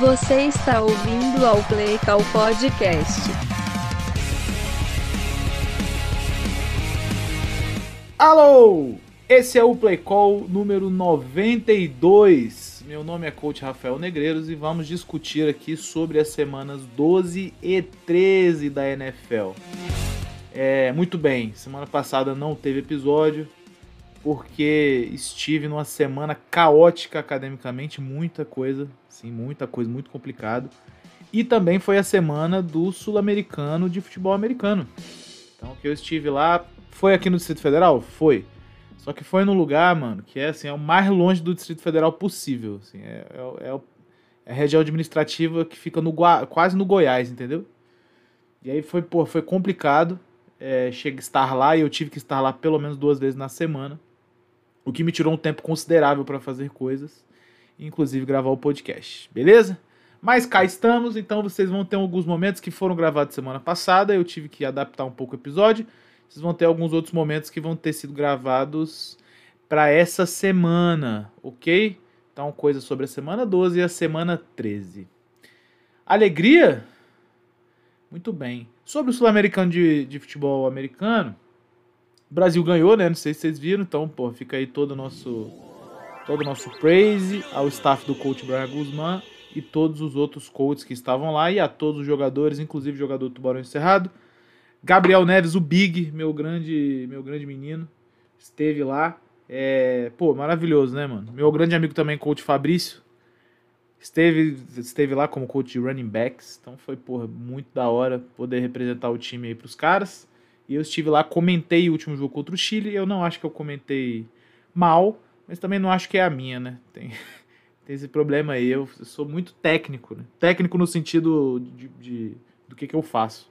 Você está ouvindo ao Play Call Podcast. Alô! Esse é o Play Call número 92. Meu nome é Coach Rafael Negreiros e vamos discutir aqui sobre as semanas 12 e 13 da NFL. É, muito bem, semana passada não teve episódio porque estive numa semana caótica academicamente, muita coisa, sim, muita coisa, muito complicado. E também foi a semana do Sul-Americano de futebol americano. Então, que eu estive lá, foi aqui no Distrito Federal? Foi. Só que foi num lugar, mano, que é assim, é o mais longe do Distrito Federal possível. Assim, é, é, é, é a região administrativa que fica no, quase no Goiás, entendeu? E aí foi, pô, foi complicado. É, chega estar lá e eu tive que estar lá pelo menos duas vezes na semana. O que me tirou um tempo considerável para fazer coisas, inclusive gravar o podcast, beleza? Mas cá estamos, então vocês vão ter alguns momentos que foram gravados semana passada, eu tive que adaptar um pouco o episódio. Vocês vão ter alguns outros momentos que vão ter sido gravados para essa semana, ok? Então, coisa sobre a semana 12 e a semana 13. Alegria? Muito bem. Sobre o Sul-Americano de, de futebol americano, o Brasil ganhou, né? Não sei se vocês viram, então, pô, fica aí todo o nosso todo nosso praise ao staff do coach Brian Guzman e todos os outros coaches que estavam lá e a todos os jogadores, inclusive o jogador do Tubarão Encerrado. Gabriel Neves, o Big, meu grande, meu grande menino, esteve lá. É, pô, maravilhoso, né, mano? Meu grande amigo também, coach Fabrício, esteve, esteve lá como coach de running backs. Então foi, porra, muito da hora poder representar o time aí pros caras. E eu estive lá, comentei o último jogo contra o Chile. Eu não acho que eu comentei mal, mas também não acho que é a minha, né? Tem, tem esse problema aí. Eu, sou muito técnico, né? Técnico no sentido de, de do que, que eu faço.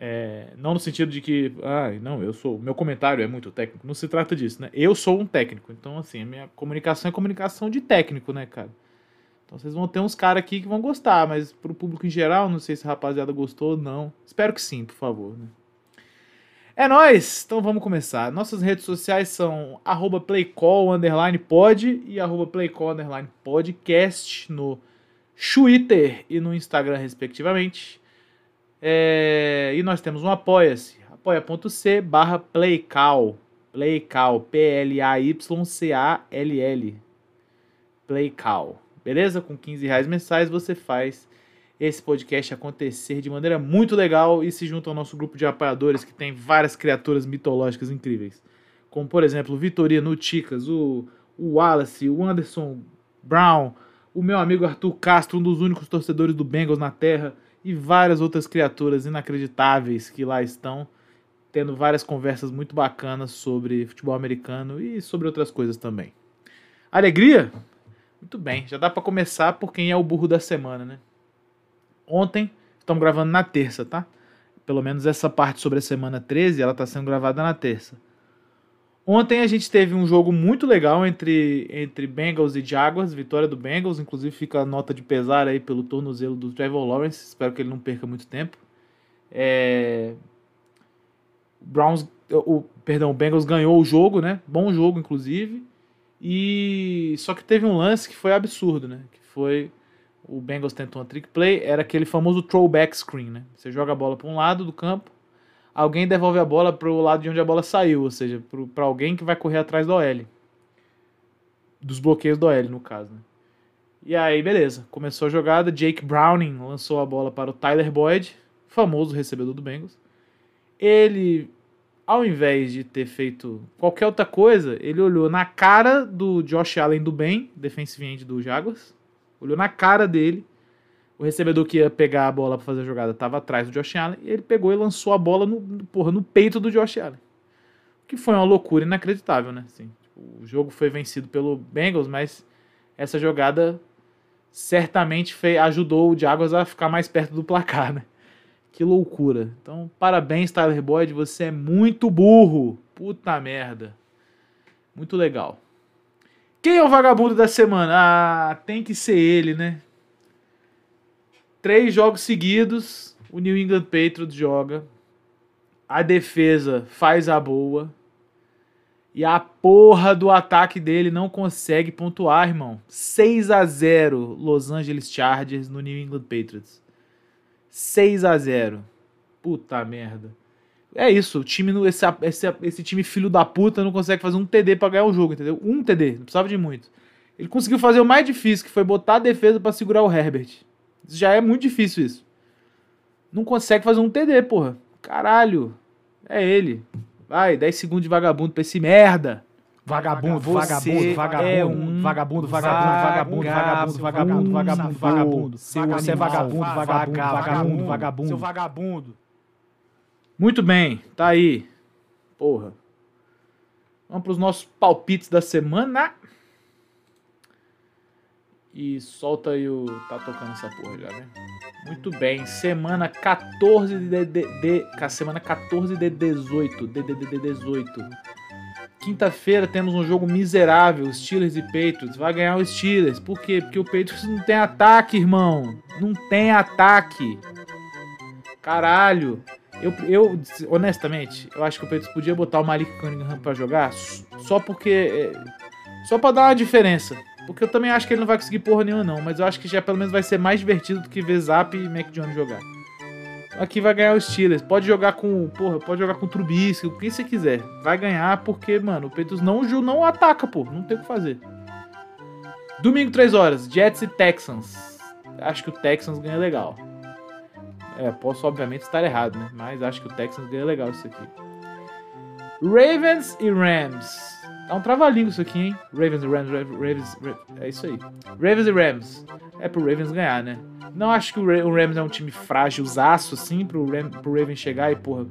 É, não no sentido de que, ah, não, eu sou, meu comentário é muito técnico. Não se trata disso, né? Eu sou um técnico, então assim, a minha comunicação é comunicação de técnico, né, cara? Então vocês vão ter uns caras aqui que vão gostar, mas pro público em geral, não sei se a rapaziada gostou ou não. Espero que sim, por favor, né? É nóis! Então vamos começar. Nossas redes sociais são arroba playcall, pod e arroba playcall, podcast no Twitter e no Instagram, respectivamente. É... E nós temos um apoia-se, apoia.c barra playcal, playcal, P-L-A-Y-C-A-L-L, playcal, beleza? Com 15 reais mensais você faz esse podcast acontecer de maneira muito legal e se junta ao nosso grupo de apoiadores que tem várias criaturas mitológicas incríveis. Como, por exemplo, o Vitorino, o Ticas, o, o Wallace, o Anderson Brown, o meu amigo Arthur Castro, um dos únicos torcedores do Bengals na Terra, e várias outras criaturas inacreditáveis que lá estão, tendo várias conversas muito bacanas sobre futebol americano e sobre outras coisas também. Alegria? Muito bem, já dá para começar por quem é o burro da semana, né? Ontem, estamos gravando na terça, tá? Pelo menos essa parte sobre a semana 13, ela está sendo gravada na terça. Ontem a gente teve um jogo muito legal entre, entre Bengals e Jaguars, vitória do Bengals, inclusive fica a nota de pesar aí pelo tornozelo do Trevor Lawrence, espero que ele não perca muito tempo. É... Browns, o, perdão, o Bengals ganhou o jogo, né? Bom jogo, inclusive. E só que teve um lance que foi absurdo, né? Que foi o Bengals tentou uma trick play, era aquele famoso throwback screen, né? Você joga a bola para um lado do campo, alguém devolve a bola para o lado de onde a bola saiu, ou seja, para alguém que vai correr atrás do OL. Dos bloqueios do OL, no caso, né? E aí, beleza. Começou a jogada, Jake Browning lançou a bola para o Tyler Boyd, famoso recebedor do Bengals. Ele, ao invés de ter feito qualquer outra coisa, ele olhou na cara do Josh Allen do bem, defensive end do Jaguars, Olhou na cara dele. O recebedor que ia pegar a bola para fazer a jogada estava atrás do Josh Allen. E ele pegou e lançou a bola no, porra, no peito do Josh Allen. Que foi uma loucura inacreditável, né? Assim, tipo, o jogo foi vencido pelo Bengals, mas essa jogada certamente fez, ajudou o Jaguars a ficar mais perto do placar, né? Que loucura. Então, parabéns, Tyler Boyd. Você é muito burro. Puta merda. Muito legal. Quem é o vagabundo da semana? Ah, tem que ser ele, né? Três jogos seguidos, o New England Patriots joga. A defesa faz a boa. E a porra do ataque dele não consegue pontuar, irmão. 6 a 0 Los Angeles Chargers no New England Patriots. 6 a 0 Puta merda. É isso, o time, esse, esse, esse time filho da puta não consegue fazer um TD para ganhar o jogo, entendeu? Um TD, não precisava de muito. Ele conseguiu fazer o mais difícil, que foi botar a defesa para segurar o Herbert. Já é muito difícil isso. Não consegue fazer um TD, porra. Caralho. É ele. Vai, 10 segundos de vagabundo pra esse merda. Vagabundo, vagabundo, vagabundo, é um vagabundo, vagabundo, vagabundo, vagabundo, vagabundo, vagabundo, vagabundo. Você é vagabundo, vagabundo, vagabundo, vagabundo. Seu vagabundo. Muito bem, tá aí. Porra. Vamos pros nossos palpites da semana. E solta aí o. Tá tocando essa porra já, né? Muito bem. Semana 14 de. de, de semana 14 de 18. De, de, de 18. Quinta-feira temos um jogo miserável, Steelers e Patriots. Vai ganhar o Steelers. Por quê? Porque o Patriots não tem ataque, irmão. Não tem ataque. Caralho. Eu, eu honestamente, eu acho que o Patriots podia botar o Malik Cunningham pra jogar só porque. É, só pra dar uma diferença. Porque eu também acho que ele não vai conseguir porra nenhuma, não. Mas eu acho que já pelo menos vai ser mais divertido do que ver Zap e Mac Jones jogar. Aqui vai ganhar o Steelers. Pode jogar com. Porra, pode jogar com o Trubisky, o que você quiser. Vai ganhar porque, mano, o Petros não, não ataca, pô. Não tem o que fazer. Domingo, 3 horas. Jets e Texans. Acho que o Texans ganha legal. É, posso obviamente estar errado, né? Mas acho que o Texans ganha legal isso aqui. Ravens e Rams. Dá um trava-língua isso aqui, hein? Ravens e Rams, Ravens, é isso aí. Ravens e Rams. É pro Ravens ganhar, né? Não acho que o Rams é um time frágil, zaço, assim, pro, Ram, pro Ravens chegar e, porra,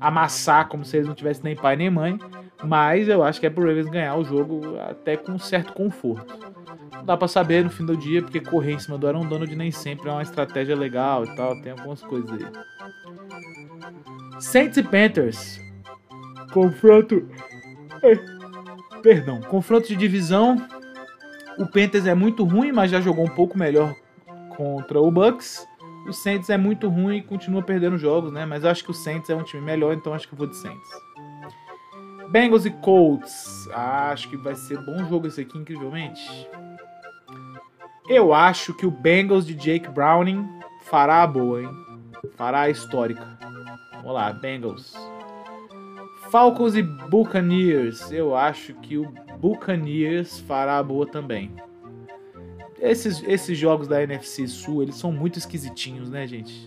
amassar como se eles não tivessem nem pai nem mãe. Mas eu acho que é pro Ravens ganhar o jogo até com certo conforto. Dá pra saber no fim do dia, porque correr em cima do Aaron Donald nem sempre é uma estratégia legal e tal. Tem algumas coisas aí. Saints e Panthers. Confronto. Perdão, confronto de divisão. O Panthers é muito ruim, mas já jogou um pouco melhor contra o Bucks. O Saints é muito ruim e continua perdendo jogos, né? Mas acho que o Saints é um time melhor, então acho que eu vou de Saints. Bengals e Colts. Ah, acho que vai ser bom jogo esse aqui, incrivelmente. Eu acho que o Bengals de Jake Browning fará a boa, hein? Fará a histórica. Vamos lá, Bengals. Falcons e Buccaneers. Eu acho que o Buccaneers fará a boa também. Esses, esses jogos da NFC Sul, eles são muito esquisitinhos, né, gente?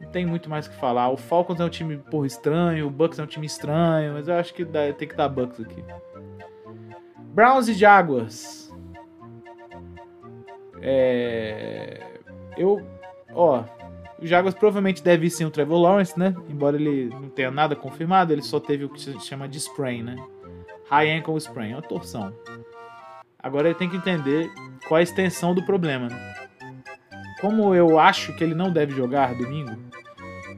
Não tem muito mais o que falar. O Falcons é um time, porra, estranho. O Bucks é um time estranho. Mas eu acho que dá, tem que dar Bucks aqui. Browns e Jaguars. É... Eu... Ó, o Jaguars provavelmente deve ir sem o Trevor Lawrence, né? Embora ele não tenha nada confirmado, ele só teve o que se chama de sprain, né? High ankle sprain, é uma torção. Agora ele tem que entender qual a extensão do problema. Né? Como eu acho que ele não deve jogar domingo,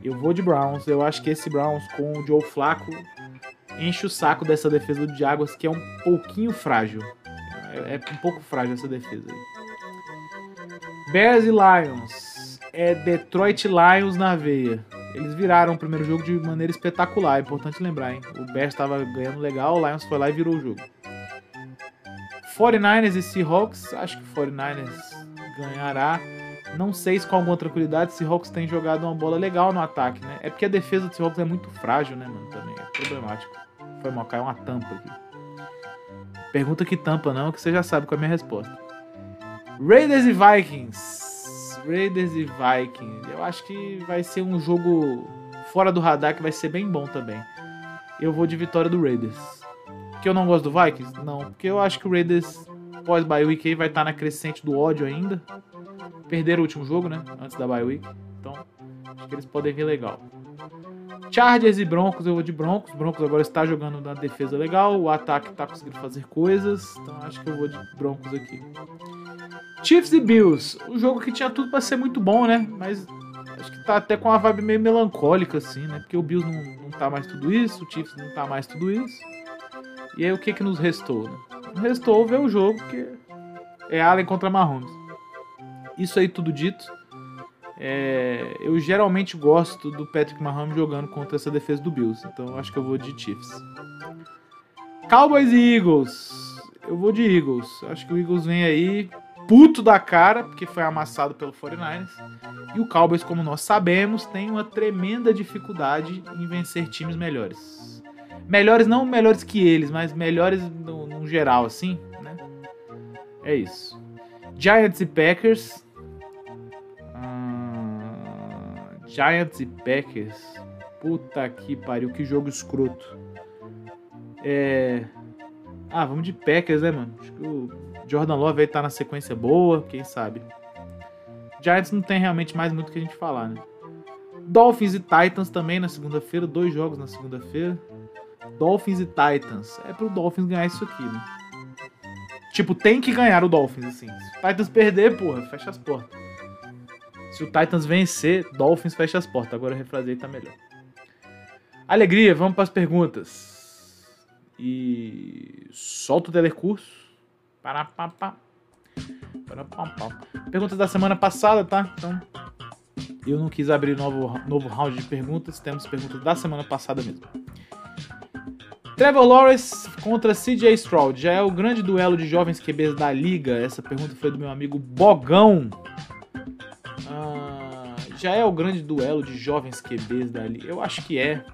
eu vou de Browns. Eu acho que esse Browns com o Joe Flaco enche o saco dessa defesa do Jaguars, que é um pouquinho frágil. É, é um pouco frágil essa defesa aí. Bears e Lions é Detroit Lions na veia. Eles viraram o primeiro jogo de maneira espetacular, é importante lembrar, hein? O Bears estava ganhando legal, o Lions foi lá e virou o jogo. 49ers e Seahawks, acho que o 49ers ganhará. Não sei se com alguma tranquilidade, Seahawks tem jogado uma bola legal no ataque, né? É porque a defesa do Seahawks é muito frágil, né, mano? Também é problemático. Foi mal, caiu uma tampa aqui. Pergunta que tampa não, que você já sabe qual é a minha resposta. Raiders e Vikings. Raiders e Vikings. Eu acho que vai ser um jogo fora do radar que vai ser bem bom também. Eu vou de vitória do Raiders. Porque eu não gosto do Vikings? Não, porque eu acho que o Raiders pós bye week vai estar tá na crescente do ódio ainda. Perderam o último jogo, né? Antes da bye week. Então, acho que eles podem vir legal. Chargers e Broncos, eu vou de Broncos. Broncos agora está jogando na defesa legal, o ataque está conseguindo fazer coisas, então acho que eu vou de Broncos aqui. Chiefs e Bills, um jogo que tinha tudo para ser muito bom, né? Mas acho que tá até com uma vibe meio melancólica, assim, né? Porque o Bills não, não tá mais tudo isso, o Chiefs não tá mais tudo isso. E aí o que que nos restou, né? Restou ver o jogo que é Allen contra Mahomes. Isso aí tudo dito. É, eu geralmente gosto do Patrick Mahomes jogando contra essa defesa do Bills, então acho que eu vou de Chiefs. Cowboys e Eagles. Eu vou de Eagles. Acho que o Eagles vem aí puto da cara, porque foi amassado pelo 49ers. E o Cowboys, como nós sabemos, tem uma tremenda dificuldade em vencer times melhores. Melhores, não melhores que eles, mas melhores no, no geral, assim, né? É isso. Giants e Packers. Ah, Giants e Packers. Puta que pariu, que jogo escroto. É. Ah, vamos de Packers, né, mano? Acho que o Jordan Love aí tá na sequência boa, quem sabe. Giants não tem realmente mais muito que a gente falar, né? Dolphins e Titans também na segunda-feira, dois jogos na segunda-feira. Dolphins e Titans. É pro Dolphins ganhar isso aqui, né? Tipo, tem que ganhar o Dolphins, assim. Se o Titans perder, porra, fecha as portas. Se o Titans vencer, Dolphins fecha as portas. Agora eu refrasei tá melhor. Alegria, vamos para as perguntas. E solta o telecurso. Perguntas da semana passada, tá? Então, eu não quis abrir novo, novo round de perguntas. Temos perguntas da semana passada mesmo. Trevor Lawrence contra CJ Stroud. Já é o grande duelo de jovens QBs da liga. Essa pergunta foi do meu amigo Bogão. Ah, já é o grande duelo de jovens QBs da liga? Eu acho que é.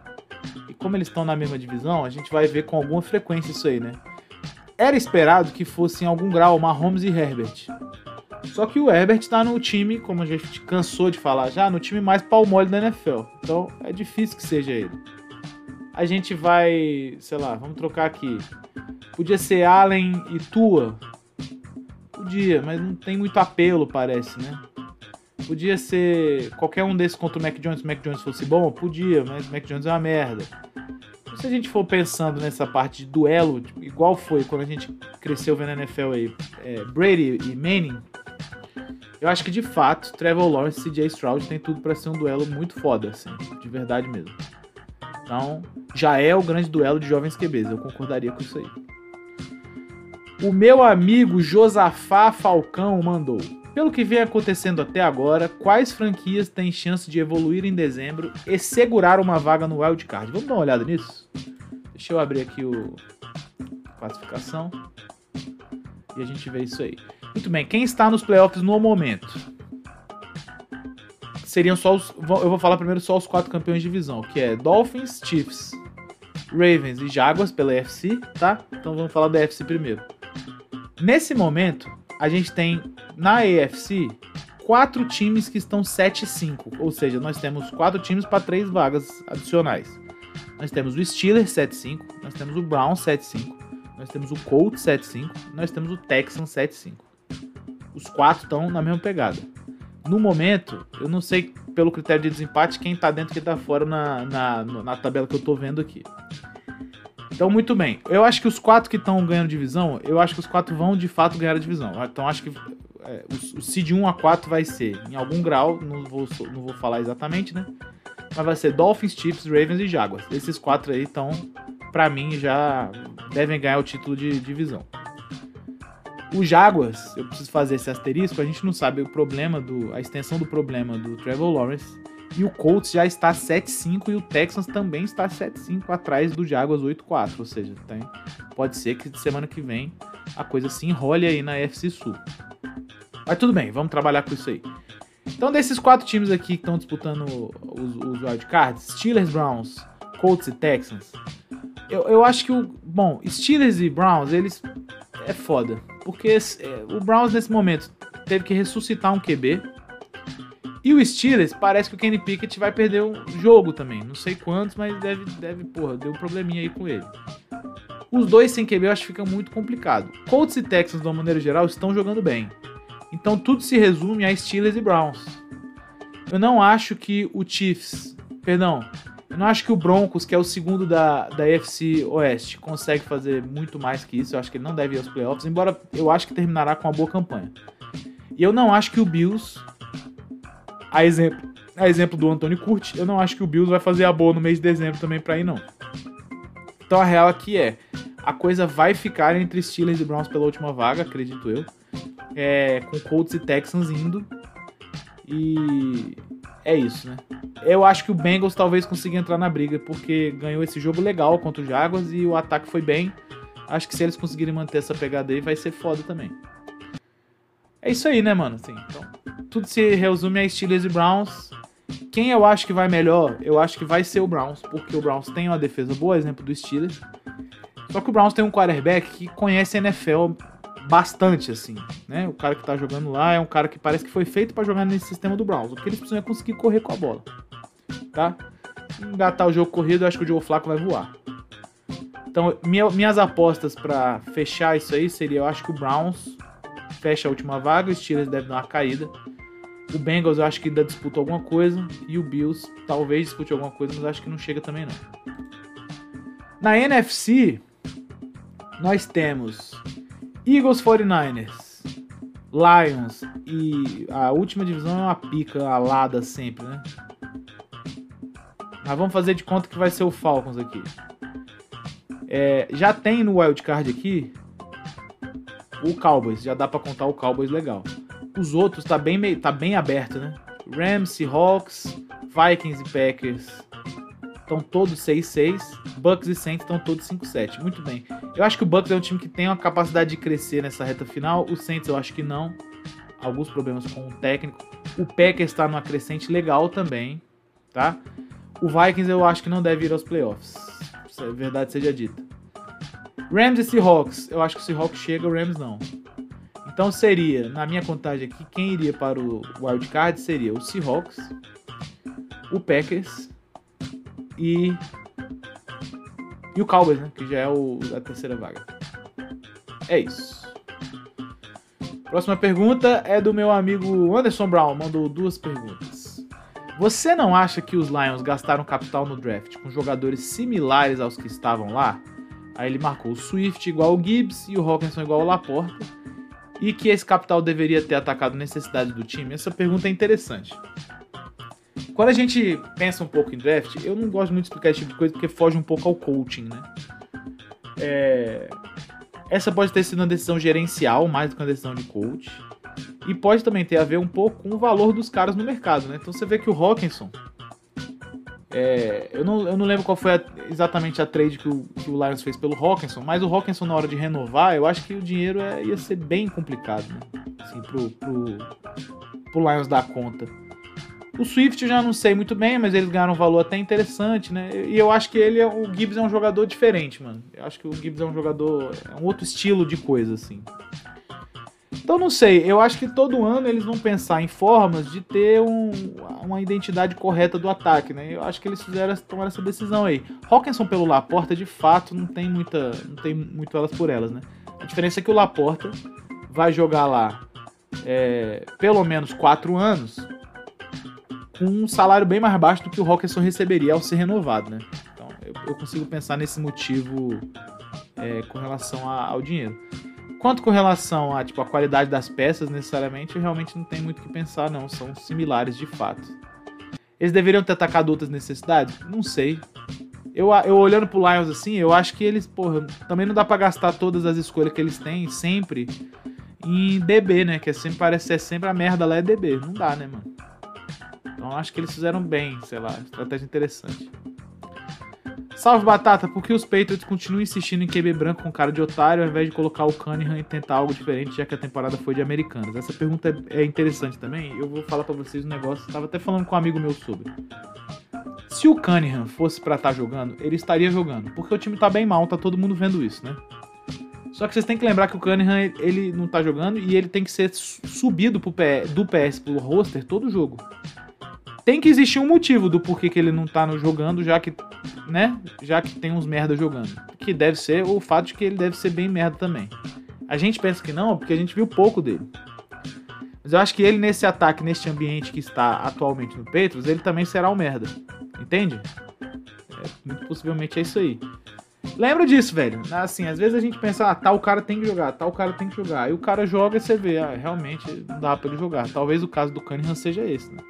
E como eles estão na mesma divisão, a gente vai ver com alguma frequência isso aí, né? Era esperado que fosse em algum grau Mahomes e Herbert. Só que o Herbert está no time, como a gente cansou de falar já, no time mais pau mole da NFL. Então é difícil que seja ele. A gente vai, sei lá, vamos trocar aqui. Podia ser Allen e Tua. Podia, mas não tem muito apelo, parece, né? Podia ser qualquer um desses contra o Mac Jones, se o Mac Jones fosse bom? Podia, mas o Mac Jones é uma merda. Se a gente for pensando nessa parte de duelo, tipo, igual foi quando a gente cresceu vendo a NFL aí, é, Brady e Manning, eu acho que de fato, Trevor Lawrence e CJ Stroud tem tudo para ser um duelo muito foda, assim, de verdade mesmo. Então, já é o grande duelo de jovens QBs, eu concordaria com isso aí. O meu amigo Josafá Falcão mandou. Pelo que vem acontecendo até agora, quais franquias têm chance de evoluir em dezembro e segurar uma vaga no wildcard? Vamos dar uma olhada nisso? Deixa eu abrir aqui o classificação e a gente vê isso aí. Muito bem, quem está nos playoffs no momento? Seriam só os. Eu vou falar primeiro só os quatro campeões de divisão, que é Dolphins, Chiefs, Ravens e Jaguars pela AFC, tá? Então vamos falar da AFC primeiro. Nesse momento, a gente tem na AFC quatro times que estão 7-5, ou seja, nós temos quatro times para três vagas adicionais. Nós temos o Steelers 7-5, nós temos o Browns 7-5, nós temos o Colts 7-5, nós temos o Texans 7-5. Os quatro estão na mesma pegada. No momento, eu não sei pelo critério de desempate quem tá dentro e quem tá fora na, na, na tabela que eu tô vendo aqui. Então, muito bem. Eu acho que os quatro que estão ganhando divisão, eu acho que os quatro vão de fato ganhar a divisão. Então, acho que é, o, seed 1 a 4 vai ser, em algum grau, não vou, não vou falar exatamente, né? Mas vai ser Dolphins, Chiefs, Ravens e Jaguars. Esses quatro aí estão, para mim, já devem ganhar o título de divisão. O Jaguars, eu preciso fazer esse asterisco, a gente não sabe o problema do. a extensão do problema do Trevor Lawrence e o Colts já está 7-5 e o Texans também está 7-5 atrás do Jaguars 8-4. Ou seja, tem, pode ser que semana que vem a coisa se enrole aí na FC Sul. Mas tudo bem, vamos trabalhar com isso aí. Então, desses quatro times aqui que estão disputando os, os wildcards, Steelers, Browns, Colts e Texans, eu, eu acho que o. Bom, Steelers e Browns, eles. É foda. Porque é, o Browns, nesse momento, teve que ressuscitar um QB e o Steelers, parece que o Kenny Pickett vai perder o jogo também. Não sei quantos, mas deve, deve, porra, deu um probleminha aí com ele. Os dois sem QB eu acho que fica muito complicado. Colts e Texans, de uma maneira geral, estão jogando bem. Então tudo se resume a Steelers e Browns. Eu não acho que o Chiefs, perdão, eu não acho que o Broncos, que é o segundo da, da AFC Oeste, consegue fazer muito mais que isso. Eu acho que ele não deve ir aos playoffs, embora eu acho que terminará com uma boa campanha. E eu não acho que o Bills a exemplo, a exemplo do Antônio Curti, eu não acho que o Bills vai fazer a boa no mês de dezembro também para ir, não. Então a real aqui é, a coisa vai ficar entre Steelers e Browns pela última vaga, acredito eu. É, com Colts e Texans indo. E é isso, né? Eu acho que o Bengals talvez consiga entrar na briga, porque ganhou esse jogo legal contra o Jaguars e o ataque foi bem. Acho que se eles conseguirem manter essa pegada aí, vai ser foda também. É isso aí, né, mano? Assim, então, tudo se resume a Steelers e Browns. Quem eu acho que vai melhor, eu acho que vai ser o Browns, porque o Browns tem uma defesa boa, exemplo do Steelers. Só que o Browns tem um quarterback que conhece a NFL bastante, assim, né? O cara que tá jogando lá é um cara que parece que foi feito para jogar nesse sistema do Browns. O que eles precisam é conseguir correr com a bola, tá? Engatar o jogo corrido, eu acho que o Joe Flaco vai voar. Então, minha, minhas apostas para fechar isso aí seria, eu acho que o Browns fecha a última vaga, o Steelers deve dar uma caída. O Bengals eu acho que ainda disputa alguma coisa. E o Bills talvez dispute alguma coisa, mas acho que não chega também não. Na NFC, nós temos Eagles 49ers, Lions e a última divisão é uma pica alada sempre, né? Mas vamos fazer de conta que vai ser o Falcons aqui. É, já tem no wildcard aqui o Cowboys, já dá para contar o Cowboys legal. Os outros tá bem, tá bem aberto, né? Rams, Seahawks, Vikings e Packers estão todos 6-6. Bucks e Saints estão todos 5-7. Muito bem. Eu acho que o Bucks é um time que tem uma capacidade de crescer nessa reta final. O Saints eu acho que não. Alguns problemas com o técnico. O Packers está numa crescente legal também, tá? O Vikings eu acho que não deve ir aos playoffs. A verdade seja dita. Rams e Seahawks. Eu acho que o Seahawks chega, o Rams não. Então seria, na minha contagem aqui, quem iria para o wildcard seria o Seahawks, o Packers e e o Cowboys, né, que já é o, a terceira vaga. É isso. Próxima pergunta é do meu amigo Anderson Brown, mandou duas perguntas. Você não acha que os Lions gastaram capital no draft com jogadores similares aos que estavam lá? Aí ele marcou o Swift igual o Gibbs e o Hawkinson igual o Laporta. E que esse capital deveria ter atacado necessidades do time? Essa pergunta é interessante. Quando a gente pensa um pouco em draft, eu não gosto muito de explicar esse tipo de coisa porque foge um pouco ao coaching, né? É... Essa pode ter sido uma decisão gerencial mais do que uma decisão de coach. E pode também ter a ver um pouco com o valor dos caras no mercado, né? Então você vê que o Hawkinson é, eu, não, eu não lembro qual foi a, exatamente a trade que o, que o Lions fez pelo Hawkinson, mas o Hawkinson, na hora de renovar, eu acho que o dinheiro é, ia ser bem complicado, né? Assim, pro, pro, pro Lions dar conta. O Swift eu já não sei muito bem, mas eles ganharam um valor até interessante, né? E eu acho que ele é, o Gibbs é um jogador diferente, mano. Eu acho que o Gibbs é um jogador. É um outro estilo de coisa, assim. Então não sei, eu acho que todo ano eles vão pensar em formas de ter um, uma identidade correta do ataque, né? Eu acho que eles fizeram tomaram essa decisão aí. Hawkinson pelo Laporta, de fato, não tem muita, não tem muito elas por elas, né? A diferença é que o Laporta vai jogar lá é, pelo menos quatro anos com um salário bem mais baixo do que o Hawkinson receberia ao ser renovado, né? Então eu, eu consigo pensar nesse motivo é, com relação a, ao dinheiro. Quanto com relação a, tipo, a qualidade das peças, necessariamente, realmente não tenho muito o que pensar, não. São similares de fato. Eles deveriam ter atacado outras necessidades? Não sei. Eu, eu olhando pro Lions assim, eu acho que eles, porra, também não dá para gastar todas as escolhas que eles têm sempre em DB, né? Que é sempre, parece ser sempre a merda lá é DB. Não dá, né, mano? Então acho que eles fizeram bem, sei lá, estratégia interessante. Salve Batata, por que os Patriots continuam insistindo em QB branco com cara de otário ao invés de colocar o Cunningham e tentar algo diferente, já que a temporada foi de americanos? Essa pergunta é, é interessante também. Eu vou falar para vocês um negócio, estava até falando com um amigo meu sobre. Se o Cunningham fosse para estar tá jogando, ele estaria jogando, porque o time tá bem mal, tá todo mundo vendo isso, né? Só que vocês têm que lembrar que o Cunningham ele não tá jogando e ele tem que ser subido pro PS, do PS pro roster todo jogo tem que existir um motivo do porquê que ele não tá no jogando, já que, né? Já que tem uns merda jogando. Que deve ser o fato de que ele deve ser bem merda também. A gente pensa que não, porque a gente viu pouco dele. Mas eu acho que ele, nesse ataque, neste ambiente que está atualmente no Patriots, ele também será um merda. Entende? É, muito possivelmente é isso aí. Lembra disso, velho. Assim, às vezes a gente pensa, ah, tal cara tem que jogar, tal cara tem que jogar. Aí o cara joga e você vê, ah, realmente não dá pra ele jogar. Talvez o caso do Cunningham seja esse, né?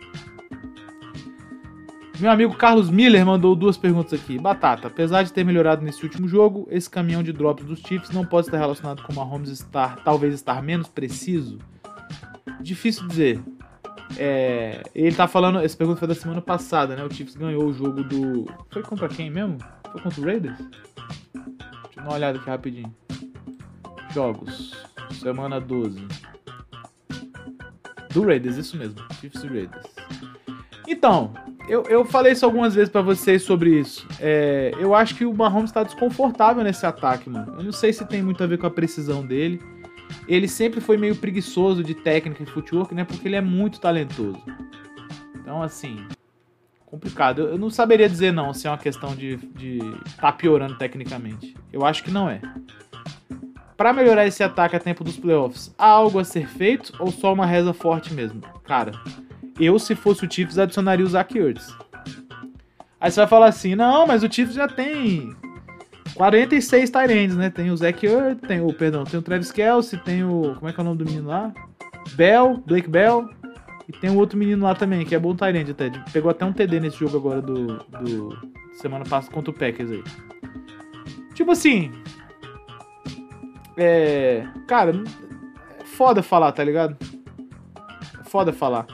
Meu amigo Carlos Miller mandou duas perguntas aqui. Batata, apesar de ter melhorado nesse último jogo, esse caminhão de drops dos Chiefs não pode estar relacionado com o Mahomes estar, talvez estar menos preciso? Difícil dizer. É, ele tá falando, essa pergunta foi da semana passada, né? O Chiefs ganhou o jogo do. Foi contra quem mesmo? Foi contra o Raiders? Deixa eu dar uma olhada aqui rapidinho. Jogos. Semana 12. Do Raiders, isso mesmo. Chiefs e Raiders. Então, eu, eu falei isso algumas vezes para vocês sobre isso. É, eu acho que o Mahomes tá desconfortável nesse ataque, mano. Eu não sei se tem muito a ver com a precisão dele. Ele sempre foi meio preguiçoso de técnica e footwork, né? Porque ele é muito talentoso. Então, assim, complicado. Eu, eu não saberia dizer não se é uma questão de, de tá piorando tecnicamente. Eu acho que não é. Para melhorar esse ataque a tempo dos playoffs, há algo a ser feito ou só uma reza forte mesmo? Cara, eu, se fosse o Chiefs, adicionaria o Zach Ertz. Aí você vai falar assim, não, mas o Chiefs já tem 46 Tyrands, né? Tem o Zach Ertz, tem o, perdão, tem o Travis Kelsey, tem o, como é que é o nome do menino lá? Bell, Blake Bell. E tem um outro menino lá também, que é bom Tyrande até. Pegou até um TD nesse jogo agora do, do semana passada contra o Packers aí. Tipo assim, é. Cara, é foda falar, tá ligado? É foda falar.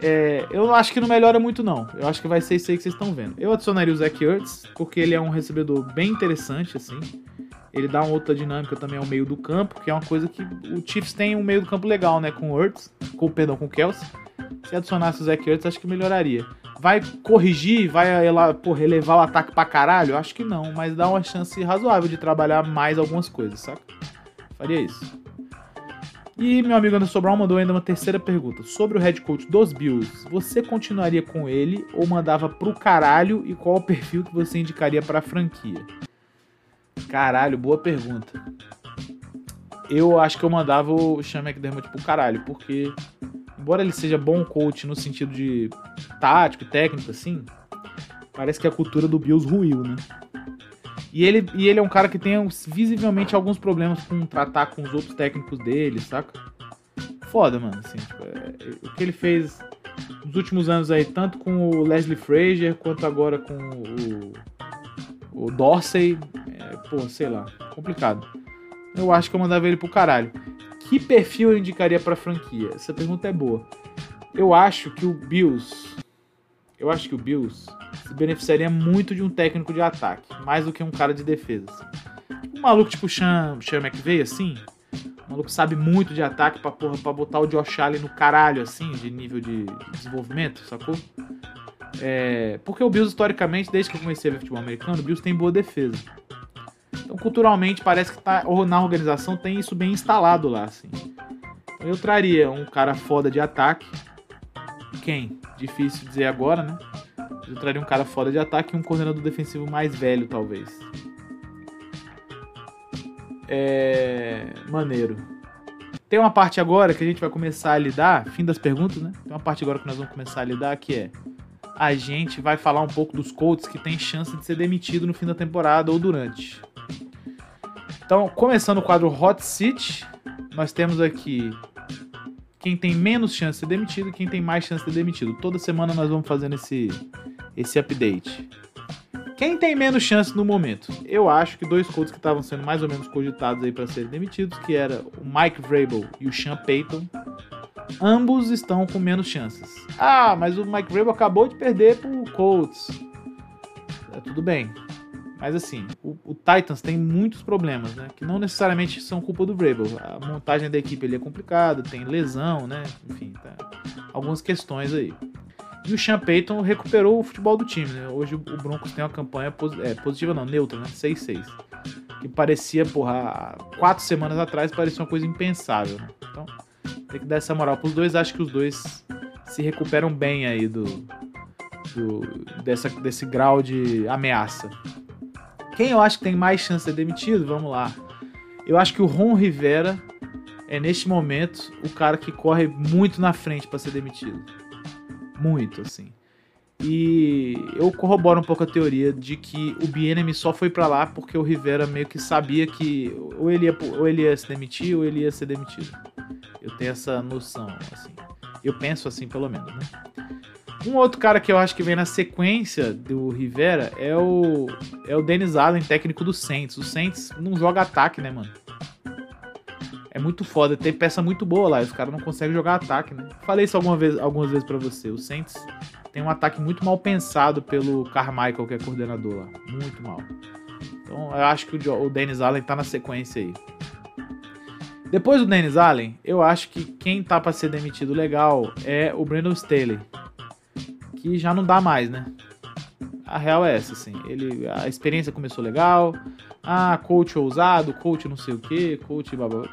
É, eu acho que não melhora muito, não. Eu acho que vai ser isso aí que vocês estão vendo. Eu adicionaria o Zach Ertz, porque ele é um recebedor bem interessante, assim. Ele dá uma outra dinâmica também ao meio do campo, que é uma coisa que o Chiefs tem um meio do campo legal, né? Com o Ertz, com, perdão, com o Kelsey. Se adicionasse o Zach Ertz, acho que melhoraria. Vai corrigir, vai ela, porra, elevar o ataque pra caralho? Acho que não, mas dá uma chance razoável de trabalhar mais algumas coisas, saca? Faria isso. E meu amigo Anderson Brown mandou ainda uma terceira pergunta. Sobre o head coach dos Bills, você continuaria com ele ou mandava pro caralho e qual o perfil que você indicaria pra franquia? Caralho, boa pergunta. Eu acho que eu mandava o Sean McDermott pro caralho, porque embora ele seja bom coach no sentido de tático, técnico, assim, parece que a cultura do Bills ruiu, né? E ele, e ele é um cara que tem visivelmente alguns problemas com tratar com os outros técnicos dele, saca? Foda, mano, assim, tipo, é, o que ele fez nos últimos anos aí, tanto com o Leslie Frazier, quanto agora com o, o Dorsey, é, pô, sei lá, complicado. Eu acho que eu mandava ele pro caralho. Que perfil eu indicaria pra franquia? Essa pergunta é boa. Eu acho que o Bills. Eu acho que o Bills se beneficiaria muito de um técnico de ataque, mais do que um cara de defesa. Assim. Um maluco tipo Sean, Sean McVay, assim. Um maluco sabe muito de ataque pra, porra, pra botar o Josh Allen no caralho, assim, de nível de, de desenvolvimento, sacou? É, porque o Bills, historicamente, desde que eu comecei a ver futebol americano, o Bills tem boa defesa. Então, culturalmente, parece que tá, ou na organização tem isso bem instalado lá, assim. Então, eu traria um cara foda de ataque. Quem? Difícil dizer agora, né? Eu traria um cara foda de ataque e um coordenador defensivo mais velho, talvez. É. Maneiro. Tem uma parte agora que a gente vai começar a lidar, fim das perguntas, né? Tem uma parte agora que nós vamos começar a lidar que é a gente vai falar um pouco dos Colts que tem chance de ser demitido no fim da temporada ou durante. Então, começando o quadro Hot Seat, nós temos aqui quem tem menos chance de ser demitido e quem tem mais chance de ser demitido. Toda semana nós vamos fazendo esse, esse update. Quem tem menos chance no momento? Eu acho que dois coaches que estavam sendo mais ou menos cogitados aí para serem demitidos, que era o Mike Vrabel e o Sean Payton, ambos estão com menos chances. Ah, mas o Mike Vrabel acabou de perder pro Colts. É, tudo bem. Mas assim, o, o, Titans tem muitos problemas, né? Que não necessariamente são culpa do Vrabel. A montagem da equipe ele é complicada, tem lesão, né? Enfim, tá, algumas questões aí. E o Sean Payton recuperou o futebol do time, né? Hoje o Broncos tem uma campanha é, positiva, não, neutra, né? 6-6. Que parecia, porra, quatro semanas atrás parecia uma coisa impensável, né? Então, tem que dar essa moral pros dois. Acho que os dois se recuperam bem aí do, do dessa, desse grau de ameaça. Quem eu acho que tem mais chance de ser demitido? Vamos lá. Eu acho que o Ron Rivera é neste momento o cara que corre muito na frente para ser demitido. Muito, assim. E eu corroboro um pouco a teoria de que o Bienemy só foi para lá porque o Rivera meio que sabia que ou ele, ia, ou ele ia se demitir ou ele ia ser demitido. Eu tenho essa noção, assim. Eu penso assim, pelo menos, né? Um outro cara que eu acho que vem na sequência do Rivera é o é o Dennis Allen, técnico do Saints. O Saints não joga ataque, né, mano? É muito foda, tem peça muito boa lá, os caras não conseguem jogar ataque, né? Falei isso alguma vez, algumas vezes para você. O Saints tem um ataque muito mal pensado pelo Carmichael, que é coordenador lá. Muito mal. Então eu acho que o Dennis Allen tá na sequência aí. Depois do Dennis Allen, eu acho que quem tá para ser demitido legal é o Brandon Staley. Que já não dá mais, né? A real é essa, assim. Ele, a experiência começou legal. Ah, coach ousado, coach não sei o que, coach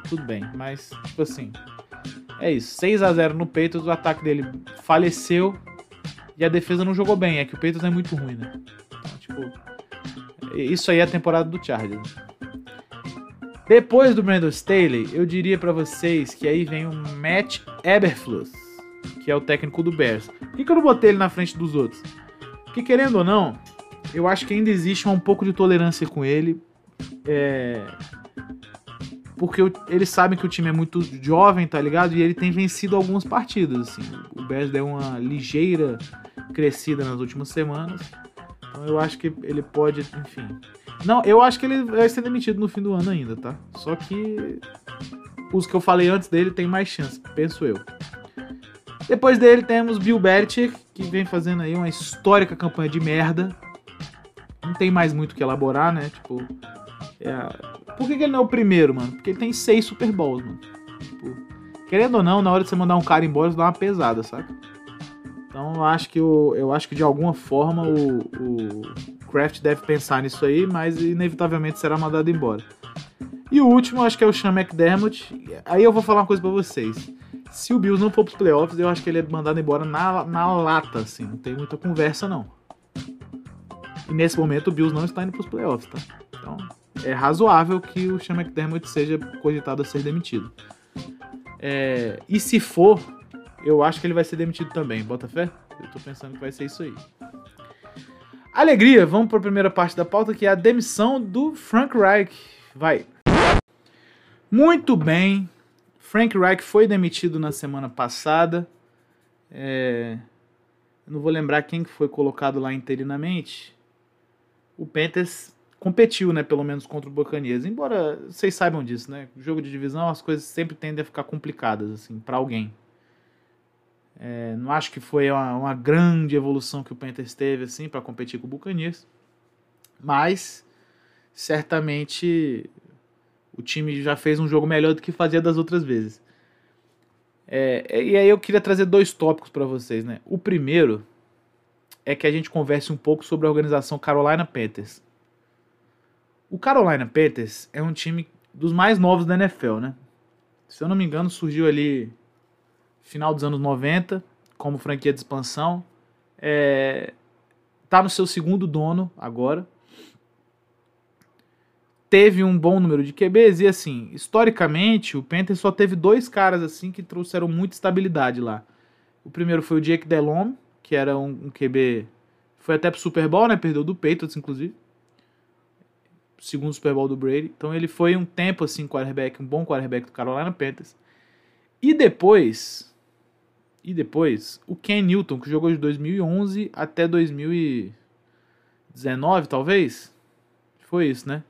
tudo bem. Mas, tipo assim, é isso. 6 a 0 no Peitos, o ataque dele faleceu e a defesa não jogou bem. É que o Peitos é muito ruim, né? Então, tipo, isso aí é a temporada do Chargers. Depois do Brandon Staley, eu diria para vocês que aí vem o Matt Eberflus, que é o técnico do Bears. Por que, que eu não botei ele na frente dos outros? Porque querendo ou não, eu acho que ainda existe um pouco de tolerância com ele. É... Porque eles sabem que o time é muito jovem, tá ligado? E ele tem vencido algumas partidas, assim. O Bears deu uma ligeira crescida nas últimas semanas. Então eu acho que ele pode, enfim. Não, eu acho que ele vai ser demitido no fim do ano ainda, tá? Só que os que eu falei antes dele tem mais chance, penso eu. Depois dele temos Bill Belichick, que vem fazendo aí uma histórica campanha de merda. Não tem mais muito o que elaborar, né? Tipo, é... por que, que, ele não é o primeiro, mano? Porque ele tem seis Super Bowls, mano. Tipo, querendo ou não, na hora de você mandar um cara embora, você dá uma pesada, saca? Então eu acho que, eu acho que de alguma forma o, o Kraft deve pensar nisso aí, mas inevitavelmente será mandado embora. E o último, acho que é o Sean McDermott. Aí eu vou falar uma coisa pra vocês. Se o Bills não for pros playoffs, eu acho que ele é mandado embora na, na lata, assim. Não tem muita conversa, não. E nesse momento o Bills não está indo pros playoffs, tá? Então, é razoável que o Sean McDermott seja cogitado a ser demitido. É, e se for, eu acho que ele vai ser demitido também. Bota fé? Eu tô pensando que vai ser isso aí. Alegria, vamos para a primeira parte da pauta que é a demissão do Frank Reich. Vai. Muito bem. Frank Reich foi demitido na semana passada. É... não vou lembrar quem foi colocado lá interinamente. O Panthers competiu, né, pelo menos contra o Buccaneers. Embora vocês saibam disso, né? Jogo de divisão, as coisas sempre tendem a ficar complicadas assim para alguém. É, não acho que foi uma, uma, grande evolução que o Panthers teve assim para competir com o Buccaneers, mas certamente o time já fez um jogo melhor do que fazia das outras vezes. É, e aí eu queria trazer dois tópicos para vocês, né? O primeiro é que a gente converse um pouco sobre a organização Carolina Panthers. O Carolina Panthers é um time dos mais novos da NFL, né? Se eu não me engano, surgiu ali final dos anos 90, como franquia de expansão. É, tá no seu segundo dono agora. Teve um bom número de QBs e assim, historicamente, o Panthers só teve dois caras assim que trouxeram muita estabilidade lá. O primeiro foi o Jake Delhomme, que era um, um QB, foi até pro Super Bowl, né? Perdeu do Patriots inclusive. Segundo Super Bowl do Brady. Então ele foi um tempo assim quarterback, um bom quarterback do Carolina Panthers. E depois, e depois, o Ken Newton, que jogou de 2011 até 2019, talvez. Foi isso, né?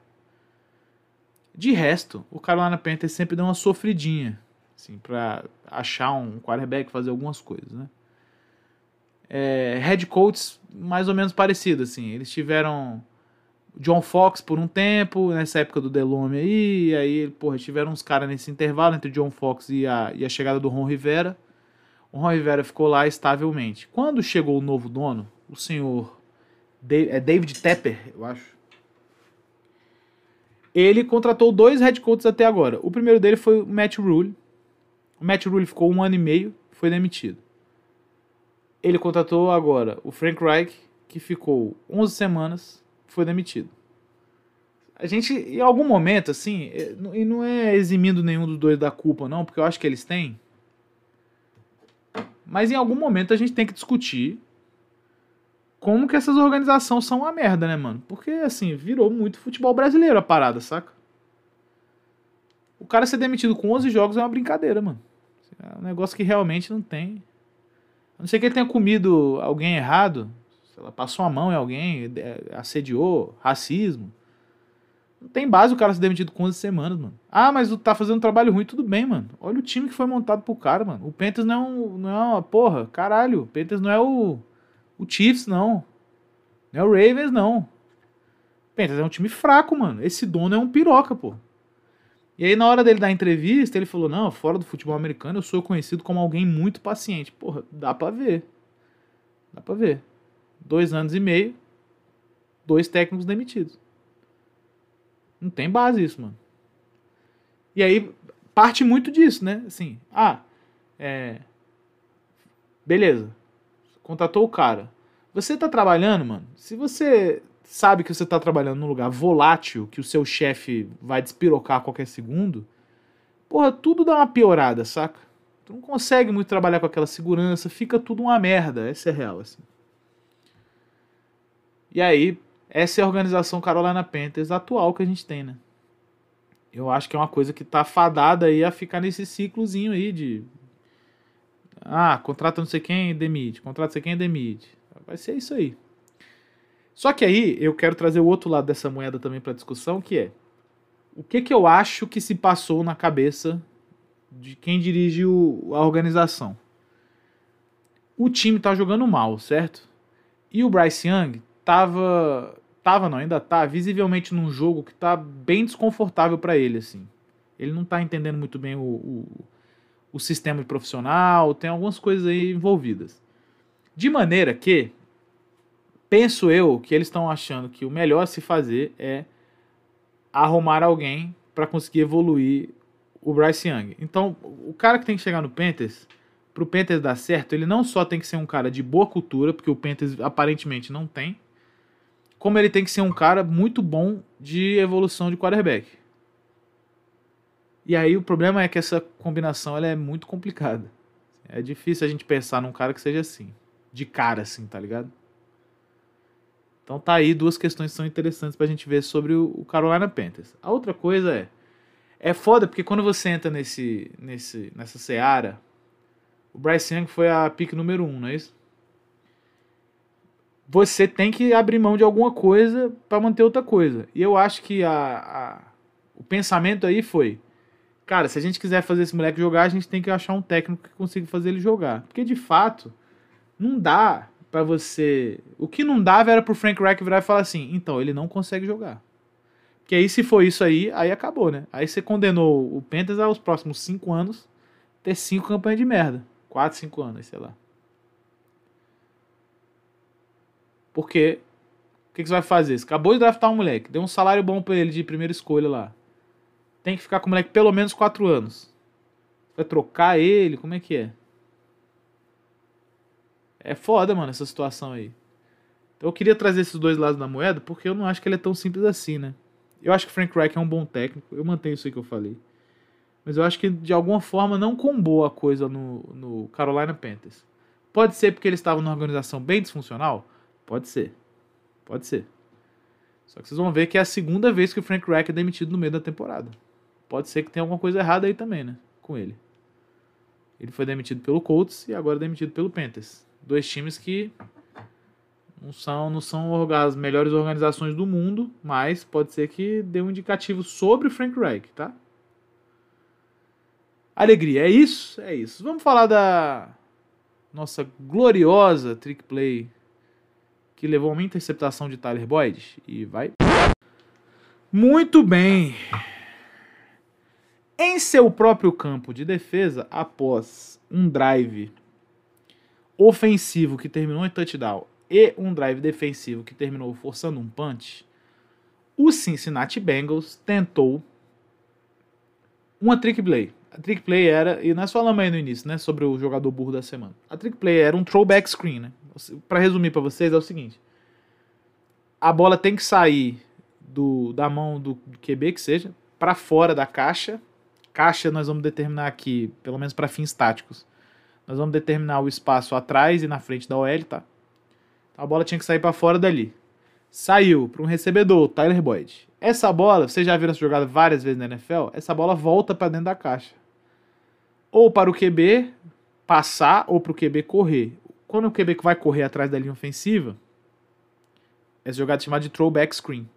De resto, o Carolina Panthers sempre deu uma sofridinha, assim, para achar um quarterback, fazer algumas coisas, né? É, head coaches mais ou menos parecido, assim. Eles tiveram John Fox por um tempo, nessa época do Delome aí, e aí, porra, tiveram uns caras nesse intervalo entre John Fox e a, e a chegada do Ron Rivera. O Ron Rivera ficou lá estavelmente. Quando chegou o novo dono, o senhor é David Tepper, eu acho. Ele contratou dois head coaches até agora. O primeiro dele foi o Matt Rule. O Matt Rule ficou um ano e meio, foi demitido. Ele contratou agora o Frank Reich, que ficou 11 semanas, foi demitido. A gente, em algum momento, assim, e não é eximindo nenhum dos dois da culpa, não, porque eu acho que eles têm, mas em algum momento a gente tem que discutir como que essas organizações são uma merda, né, mano? Porque, assim, virou muito futebol brasileiro a parada, saca? O cara ser demitido com 11 jogos é uma brincadeira, mano. É um negócio que realmente não tem. A não ser que ele tenha comido alguém errado, sei lá, passou a mão em alguém, é, assediou, racismo. Não tem base o cara ser demitido com 11 semanas, mano. Ah, mas tá fazendo um trabalho ruim, tudo bem, mano. Olha o time que foi montado pro cara, mano. O Panthers não é, um, não é uma porra, caralho. O Panthers não é o, o Chiefs, não. Não é o Ravens, não. Panthers é um time fraco, mano. Esse dono é um piroca, pô. E aí, na hora dele dar entrevista, ele falou: Não, fora do futebol americano, eu sou conhecido como alguém muito paciente. Porra, dá pra ver. Dá pra ver. Dois anos e meio, dois técnicos demitidos. Não tem base isso, mano. E aí, parte muito disso, né? Assim, ah, é. Beleza. Contratou o cara. Você tá trabalhando, mano. Se você sabe que você tá trabalhando num lugar volátil, que o seu chefe vai despirocar a qualquer segundo, porra, tudo dá uma piorada, saca? Tu não consegue muito trabalhar com aquela segurança, fica tudo uma merda. Essa é real, assim. E aí, essa é a organização Carolina Panthers atual que a gente tem, né? Eu acho que é uma coisa que tá fadada aí a ficar nesse ciclozinho aí de. Ah, contrata não sei quem, demite. Contrata não sei quem, demite. Vai ser isso aí. Só que aí eu quero trazer o outro lado dessa moeda também para discussão, que é o que, que eu acho que se passou na cabeça de quem dirige o, a organização. O time tá jogando mal, certo? E o Bryce Young tava tava não, ainda tá visivelmente num jogo que tá bem desconfortável para ele assim. Ele não tá entendendo muito bem o, o, o sistema profissional, tem algumas coisas aí envolvidas. De maneira que penso eu que eles estão achando que o melhor a se fazer é arrumar alguém para conseguir evoluir o Bryce Young. Então, o cara que tem que chegar no Panthers, pro Panthers dar certo, ele não só tem que ser um cara de boa cultura, porque o Panthers aparentemente não tem, como ele tem que ser um cara muito bom de evolução de quarterback. E aí o problema é que essa combinação ela é muito complicada. É difícil a gente pensar num cara que seja assim, de cara assim, tá ligado? Então tá aí duas questões que são interessantes pra gente ver sobre o Carolina Panthers. A outra coisa é é foda porque quando você entra nesse nesse nessa seara, o Bryce Young foi a pick número um, não é isso? você tem que abrir mão de alguma coisa para manter outra coisa. E eu acho que a, a, o pensamento aí foi: cara, se a gente quiser fazer esse moleque jogar, a gente tem que achar um técnico que consiga fazer ele jogar. Porque de fato, não dá para você. O que não dava era pro Frank Reich virar e falar assim: então, ele não consegue jogar. Porque aí, se for isso aí, aí acabou, né? Aí você condenou o Panthers aos próximos cinco anos ter cinco campanhas de merda. Quatro, cinco anos, sei lá. Porque o que, que, você vai fazer? Você acabou de draftar um moleque, deu um salário bom para ele de primeira escolha lá. Tem que ficar com o moleque pelo menos 4 anos. Vai trocar ele? Como é que é? É foda, mano, essa situação aí. Então eu queria trazer esses dois lados da moeda porque eu não acho que ele é tão simples assim, né? Eu acho que Frank Reich é um bom técnico, eu mantenho isso aí que eu falei. Mas eu acho que de alguma forma não combou a coisa no, no Carolina Panthers. Pode ser porque eles estavam numa organização bem disfuncional? Pode ser. Pode ser. Só que vocês vão ver que é a segunda vez que o Frank Reich é demitido no meio da temporada. Pode ser que tenha alguma coisa errada aí também, né? Com ele. Ele foi demitido pelo Colts e agora demitido pelo Panthers. Dois times que não são, não são as melhores organizações do mundo, mas pode ser que dê um indicativo sobre o Frank Reich, tá? Alegria, é isso? É isso. Vamos falar da nossa gloriosa trick play que levou uma interceptação de Tyler Boyd. E vai. Muito bem. Em seu próprio campo de defesa, após um drive ofensivo que terminou em touchdown e um drive defensivo que terminou forçando um punch, o Cincinnati Bengals tentou uma trick play. A trick play era, e nós falamos aí no início, né, sobre o jogador burro da semana. A trick play era um throwback screen, né? Para resumir para vocês, é o seguinte: a bola tem que sair do, da mão do QB, que seja, para fora da caixa. Caixa nós vamos determinar aqui, pelo menos para fins táticos. Nós vamos determinar o espaço atrás e na frente da OL, tá? Então, a bola tinha que sair para fora dali. Saiu para um recebedor, Tyler Boyd. Essa bola, vocês já viram essa jogada várias vezes na NFL, essa bola volta para dentro da caixa. Ou para o QB passar ou para o QB correr quando o QB vai correr atrás da linha ofensiva, essa jogada é chamada de throwback screen.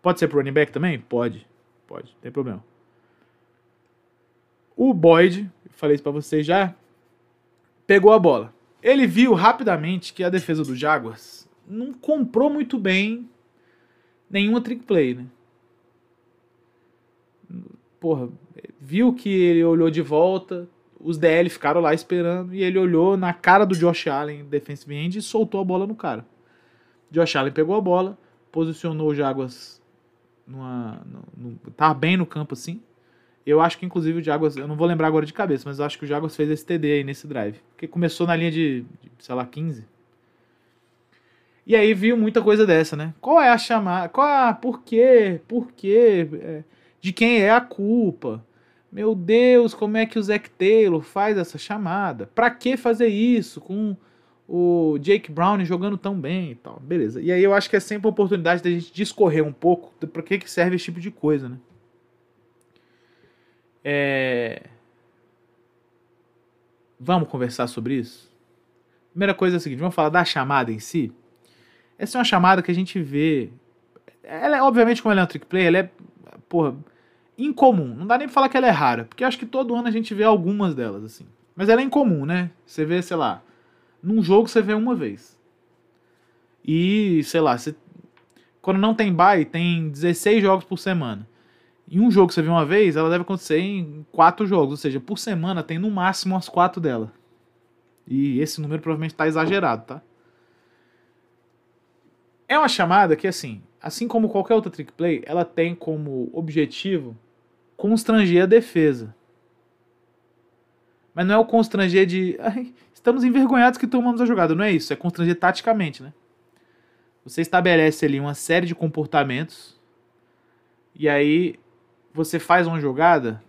Pode ser pro running back também? Pode. Pode, não tem problema. O Boyd, falei isso pra vocês já, pegou a bola. Ele viu rapidamente que a defesa do Jaguars não comprou muito bem nenhuma trick play, né? porra, viu que ele olhou de volta, os DL ficaram lá esperando e ele olhou na cara do Josh Allen, defensive end, e soltou a bola no cara. Josh Allen pegou a bola, posicionou o Jaguars numa, no, no, tá bem no campo assim. Eu acho que inclusive o Jaguars, eu não vou lembrar agora de cabeça, mas eu acho que o Jaguars fez esse TD aí nesse drive, porque começou na linha de, de sei lá, 15. E aí viu muita coisa dessa, né? Qual é a chamada? Qual a, por quê? Por quê? É, de quem é a culpa? Meu Deus, como é que o Zac Taylor faz essa chamada? Pra que fazer isso com o Jake Brown jogando tão bem e tal? Beleza. E aí eu acho que é sempre a oportunidade da gente discorrer um pouco que, que serve esse tipo de coisa, né? É... Vamos conversar sobre isso? Primeira coisa é a seguinte, vamos falar da chamada em si. Essa é uma chamada que a gente vê. Ela é, obviamente, como ela é um trick play, ela é, porra, incomum. Não dá nem pra falar que ela é rara, porque acho que todo ano a gente vê algumas delas, assim. Mas ela é incomum, né? Você vê, sei lá, num jogo você vê uma vez. E, sei lá, você... quando não tem bye, tem 16 jogos por semana. Em um jogo que você vê uma vez, ela deve acontecer em quatro jogos. Ou seja, por semana tem no máximo as quatro dela. E esse número provavelmente está exagerado, tá? É uma chamada que, assim, assim como qualquer outra trick play, ela tem como objetivo constranger a defesa. Mas não é o constranger de. Ai, estamos envergonhados que tomamos a jogada. Não é isso. É constranger taticamente, né? Você estabelece ali uma série de comportamentos. E aí você faz uma jogada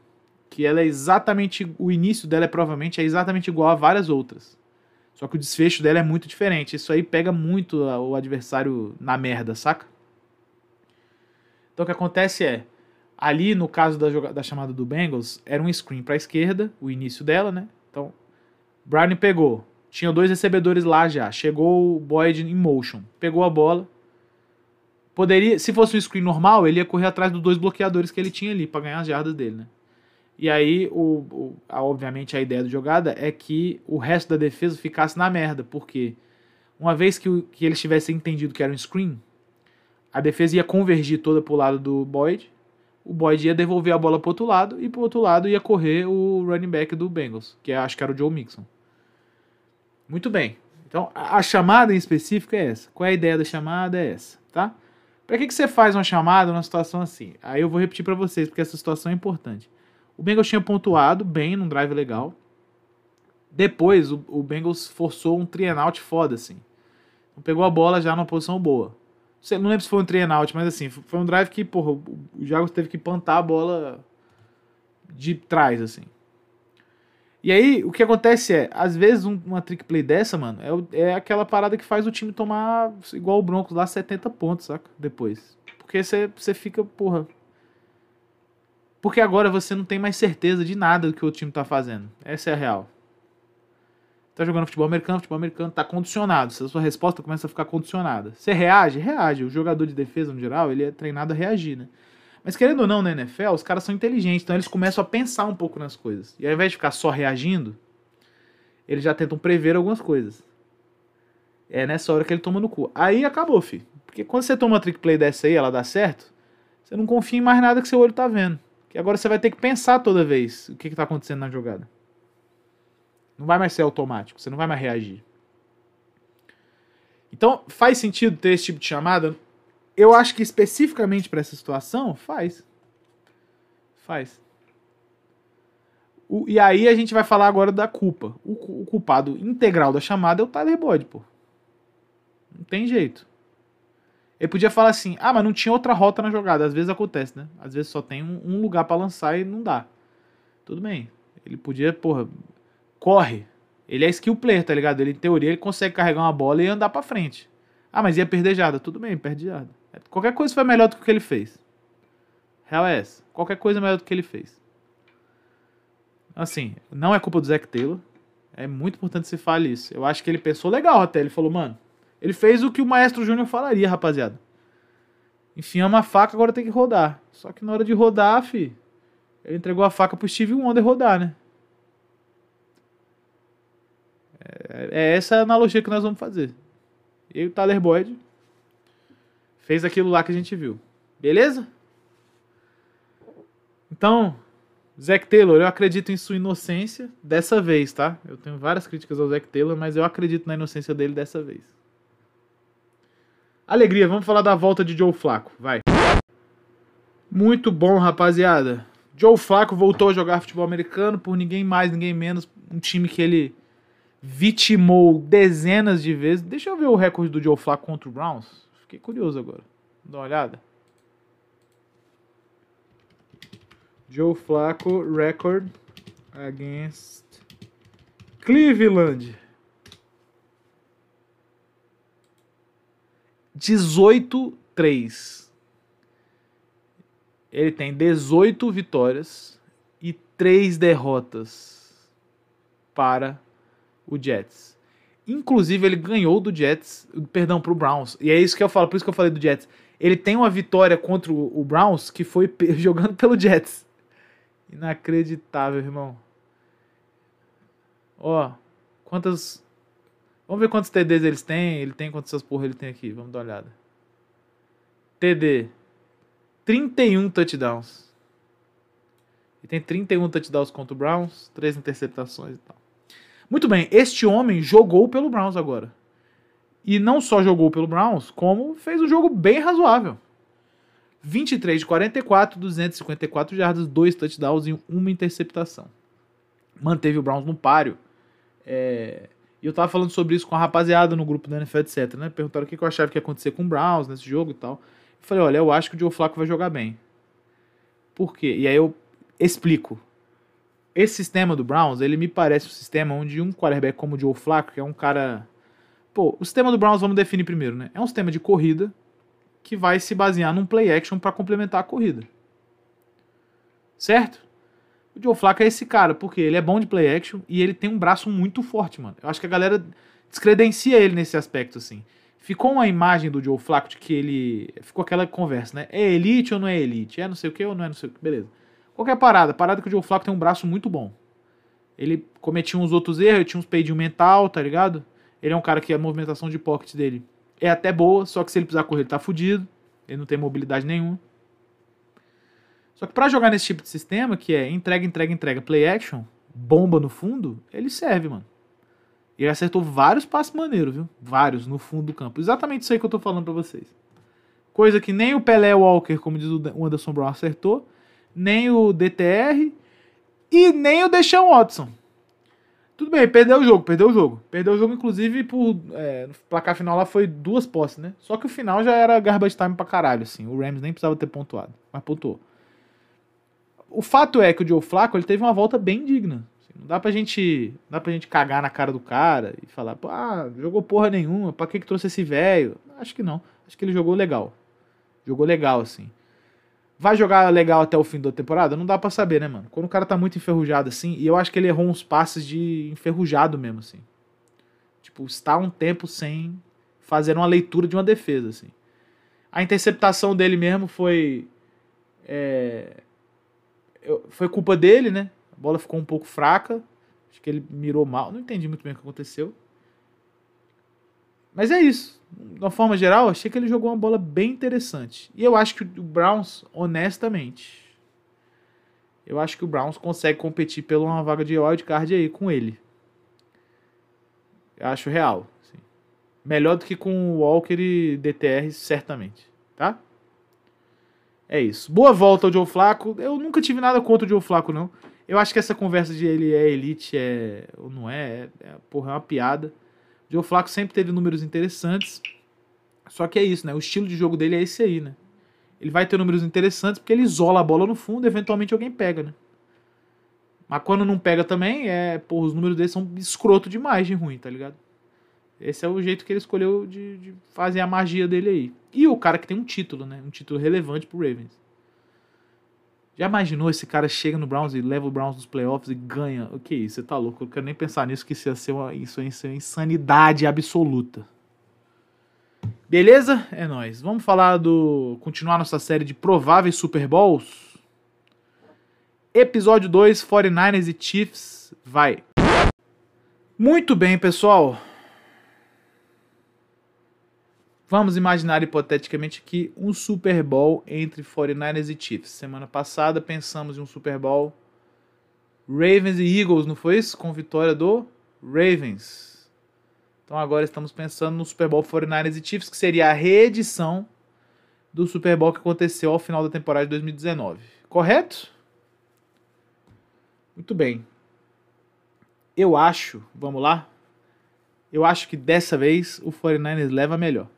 que ela é exatamente. O início dela é provavelmente é exatamente igual a várias outras. Só que o desfecho dela é muito diferente. Isso aí pega muito o adversário na merda, saca? Então o que acontece é, ali no caso da, da chamada do Bengals, era um screen para a esquerda, o início dela, né? Então, Brown pegou. Tinha dois recebedores lá já. Chegou o Boyd em motion. Pegou a bola. Poderia, se fosse um screen normal, ele ia correr atrás dos dois bloqueadores que ele tinha ali para ganhar as jardas dele, né? E aí, o, o a, obviamente, a ideia da jogada é que o resto da defesa ficasse na merda, porque uma vez que, que eles tivessem entendido que era um screen, a defesa ia convergir toda pro lado do Boyd, o Boyd ia devolver a bola pro outro lado, e pro outro lado ia correr o running back do Bengals, que acho que era o Joe Mixon. Muito bem. Então, a, a chamada em específico é essa. Qual é a ideia da chamada? É essa, tá? Para que, que você faz uma chamada numa situação assim? Aí eu vou repetir para vocês, porque essa situação é importante. O Bengals tinha pontuado bem num drive legal. Depois, o, o Bengals forçou um three out foda, assim. Então, pegou a bola já numa posição boa. Não lembro se foi um three out, mas assim, foi um drive que, porra, o Jaguars teve que plantar a bola de trás, assim. E aí, o que acontece é, às vezes um, uma trick play dessa, mano, é, é aquela parada que faz o time tomar, igual o Broncos lá, 70 pontos, saca? Depois. Porque você fica, porra, porque agora você não tem mais certeza de nada do que o time está fazendo. Essa é a real. Tá jogando futebol americano, futebol americano está condicionado. Se a sua resposta começa a ficar condicionada. Você reage? Reage. O jogador de defesa, no geral, ele é treinado a reagir, né? Mas querendo ou não, na NFL, os caras são inteligentes, então eles começam a pensar um pouco nas coisas. E ao invés de ficar só reagindo, eles já tentam prever algumas coisas. É nessa hora que ele toma no cu. Aí acabou, filho. Porque quando você toma uma trick play dessa aí, ela dá certo, você não confia em mais nada que seu olho tá vendo. Que agora você vai ter que pensar toda vez o que está acontecendo na jogada. Não vai mais ser automático, você não vai mais reagir. Então, faz sentido ter esse tipo de chamada? Eu acho que especificamente para essa situação, faz. Faz. O, e aí a gente vai falar agora da culpa. O, o culpado integral da chamada é o Tyler Boyd, pô. Não tem jeito. Ele podia falar assim, ah, mas não tinha outra rota na jogada. Às vezes acontece, né? Às vezes só tem um, um lugar para lançar e não dá. Tudo bem. Ele podia, porra, corre. Ele é skill player, tá ligado? Ele, em teoria, ele consegue carregar uma bola e andar para frente. Ah, mas ia perder jada. Tudo bem, perde jada. Qualquer coisa foi melhor do que o que ele fez. Real é essa. Qualquer coisa é melhor do que ele fez. Assim, não é culpa do Zac Taylor. É muito importante se fale isso. Eu acho que ele pensou legal até. Ele falou, mano, ele fez o que o Maestro Júnior falaria, rapaziada. Enfiamos a faca, agora tem que rodar. Só que na hora de rodar, fi, ele entregou a faca pro Steve Wonder rodar, né? É, é essa a analogia que nós vamos fazer. E o Tyler Boyd fez aquilo lá que a gente viu. Beleza? Então, Zac Taylor, eu acredito em sua inocência dessa vez, tá? Eu tenho várias críticas ao Zac Taylor, mas eu acredito na inocência dele dessa vez. Alegria, vamos falar da volta de Joe Flaco, vai. Muito bom, rapaziada. Joe Flaco voltou a jogar futebol americano por ninguém mais, ninguém menos, um time que ele vitimou dezenas de vezes. Deixa eu ver o recorde do Joe Flacco contra o Browns. Fiquei curioso agora. Dá uma olhada. Joe Flacco record against Cleveland. 18-3. Ele tem 18 vitórias e 3 derrotas para o Jets. Inclusive, ele ganhou do Jets, perdão, pro Browns. E é isso que eu falo, por isso que eu falei do Jets. Ele tem uma vitória contra o Browns que foi jogando pelo Jets. Inacreditável, irmão. Ó, quantas. Vamos ver quantos TDs eles têm. Ele tem quantas porra ele tem aqui. Vamos dar uma olhada. TD. 31 touchdowns. Ele tem 31 touchdowns contra o Browns, 3 interceptações e tal. Muito bem, este homem jogou pelo Browns agora. E não só jogou pelo Browns, como fez um jogo bem razoável. 23 de 44, 254 jardas, 2 touchdowns e uma interceptação. Manteve o Browns no páreo. É... E eu tava falando sobre isso com a rapaziada no grupo da NFL, etc. Né? Perguntaram o que eu achava que ia acontecer com o Browns nesse jogo e tal. Eu falei, olha, eu acho que o Joe Flacco vai jogar bem. Por quê? E aí eu explico esse sistema do Browns, ele me parece um sistema onde um quarterback como o Joe Flacco, que é um cara... Pô, o sistema do Browns, vamos definir primeiro, né? É um sistema de corrida que vai se basear num play action para complementar a corrida. Certo? O Joe Flacco é esse cara, porque ele é bom de play action e ele tem um braço muito forte, mano. Eu acho que a galera descredencia ele nesse aspecto, assim. Ficou uma imagem do Joe Flacco de que ele... Ficou aquela conversa, né? É elite ou não é elite? É não sei o que ou não é não sei o que? Beleza. Qualquer parada. Parada que o Joe Flacco tem um braço muito bom. Ele cometia uns outros erros, tinha uns peidinho mental, tá ligado? Ele é um cara que a movimentação de pocket dele é até boa, só que se ele precisar correr, ele tá fudido. Ele não tem mobilidade nenhuma. Só que para jogar nesse tipo de sistema, que é entrega, entrega, entrega, play action, bomba no fundo, ele serve, mano. Ele acertou vários passos maneiros, viu? Vários no fundo do campo. Exatamente isso aí que eu tô falando para vocês. Coisa que nem o Pelé Walker, como diz o Anderson Brown, acertou nem o DTR e nem o Deshaun Watson. Tudo bem, perdeu o jogo, perdeu o jogo. Perdeu o jogo, inclusive, por. É, no placar final lá foi duas posses, né? Só que o final já era garbage time pra caralho, assim. O Rams nem precisava ter pontuado, mas pontuou. O fato é que o Joe Flacco ele teve uma volta bem digna. Assim, não dá pra gente. Não dá pra gente cagar na cara do cara e falar, ah, jogou porra nenhuma, pra que, que trouxe esse velho? Acho que não. Acho que ele jogou legal. Jogou legal, assim. Vai jogar legal até o fim da temporada? Não dá para saber, né, mano? Quando o cara tá muito enferrujado assim, e eu acho que ele errou uns passes de enferrujado mesmo, assim. Tipo, está um tempo sem fazer uma leitura de uma defesa, assim. A interceptação dele mesmo foi. É, foi culpa dele, né? A bola ficou um pouco fraca. Acho que ele mirou mal. Não entendi muito bem o que aconteceu. Mas é isso de uma forma geral, achei que ele jogou uma bola bem interessante. E eu acho que o Browns, honestamente, eu acho que o Browns consegue competir pela uma vaga de wildcard aí com ele. Eu acho real. Assim. Melhor do que com o Walker e DTR, certamente. Tá? É isso. Boa volta ao Joe Flaco. Eu nunca tive nada contra o Joe Flaco, não. Eu acho que essa conversa de ele é elite é, ou não é, é, é porra, é uma piada. Joe Flacco sempre teve números interessantes. Só que é isso, né? O estilo de jogo dele é esse aí, né? Ele vai ter números interessantes porque ele isola a bola no fundo eventualmente alguém pega, né? Mas quando não pega também, é, pô, os números dele são escroto demais de ruim, tá ligado? Esse é o jeito que ele escolheu de, de, fazer a magia dele aí. E o cara que tem um título, né? Um título relevante pro Ravens. Já imaginou esse cara chega no Browns e leva o Browns nos playoffs e ganha? O que é isso? Você tá louco? Eu quero nem pensar nisso, que isso ia ser uma, isso ia ser uma insanidade absoluta. Beleza? É nóis. Vamos falar do. continuar nossa série de prováveis Super Bowls. Episódio 2, 49ers e Chiefs. Vai. Muito bem, pessoal. Vamos imaginar hipoteticamente aqui um Super Bowl entre 49ers e Chiefs. Semana passada pensamos em um Super Bowl Ravens e Eagles, não foi isso? Com vitória do Ravens. Então agora estamos pensando no Super Bowl 49ers e Chiefs, que seria a reedição do Super Bowl que aconteceu ao final da temporada de 2019. Correto? Muito bem. Eu acho, vamos lá? Eu acho que dessa vez o 49ers leva melhor.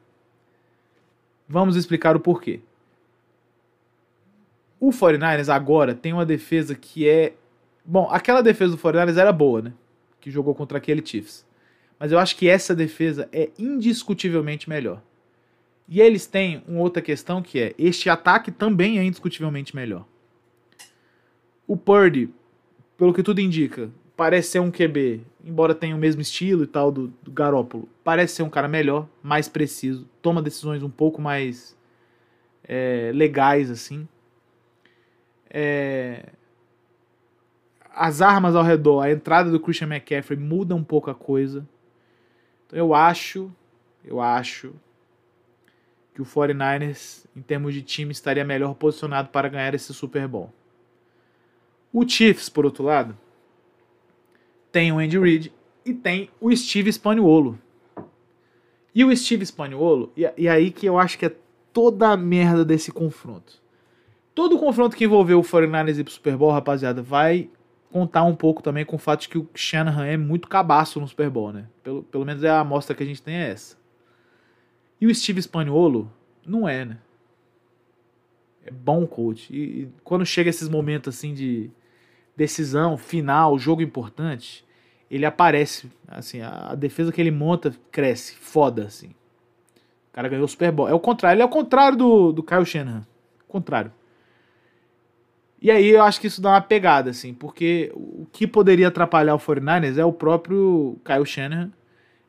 Vamos explicar o porquê. O 49ers agora tem uma defesa que é. Bom, aquela defesa do 49ers era boa, né? Que jogou contra aquele Chiefs. Mas eu acho que essa defesa é indiscutivelmente melhor. E eles têm uma outra questão que é: este ataque também é indiscutivelmente melhor. O Purdy, pelo que tudo indica, parece ser um QB, embora tenha o mesmo estilo e tal do, do Garópolo, parece ser um cara melhor, mais preciso, toma decisões um pouco mais é, legais assim. É, as armas ao redor, a entrada do Christian McCaffrey muda um pouco a coisa. Então eu acho, eu acho que o 49ers, em termos de time, estaria melhor posicionado para ganhar esse Super Bowl. O Chiefs, por outro lado, tem o Andy Reid e tem o Steve Spagnuolo. E o Steve Spagnuolo, e, e aí que eu acho que é toda a merda desse confronto. Todo confronto que envolveu o 49ers e pro Super Bowl, rapaziada, vai contar um pouco também com o fato de que o Shanahan é muito cabaço no Super Bowl, né? Pelo, pelo menos é a amostra que a gente tem é essa. E o Steve Spagnuolo não é, né? É bom coach. E, e quando chega esses momentos assim de decisão, final, jogo importante, ele aparece, assim, a, defesa que ele monta cresce, foda, assim. O cara ganhou o Super Bowl. É o contrário, ele é o contrário do, do Kyle Shanahan. Contrário. E aí eu acho que isso dá uma pegada, assim, porque o que poderia atrapalhar o 49ers é o próprio Kyle Shanahan,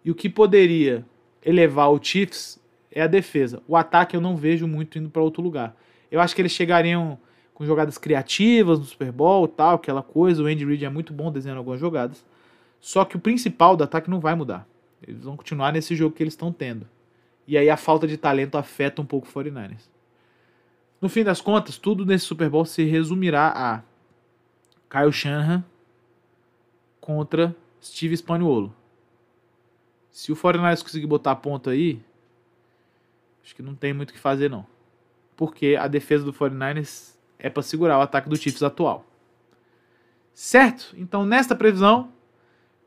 e o que poderia elevar o Chiefs é a defesa. O ataque eu não vejo muito indo para outro lugar. Eu acho que eles chegariam com jogadas criativas no Super Bowl, tal, aquela coisa. O Andy Reid é muito bom desenhando algumas jogadas. Só que o principal do ataque não vai mudar. Eles vão continuar nesse jogo que eles estão tendo. E aí a falta de talento afeta um pouco o 49ers. No fim das contas, tudo nesse Super Bowl se resumirá a Kyle Shanahan contra Steve Spagnuolo. Se o 49ers conseguir botar ponto aí, acho que não tem muito o que fazer não. Porque a defesa do 49ers é para segurar o ataque do Chiefs atual. Certo? Então, nesta previsão,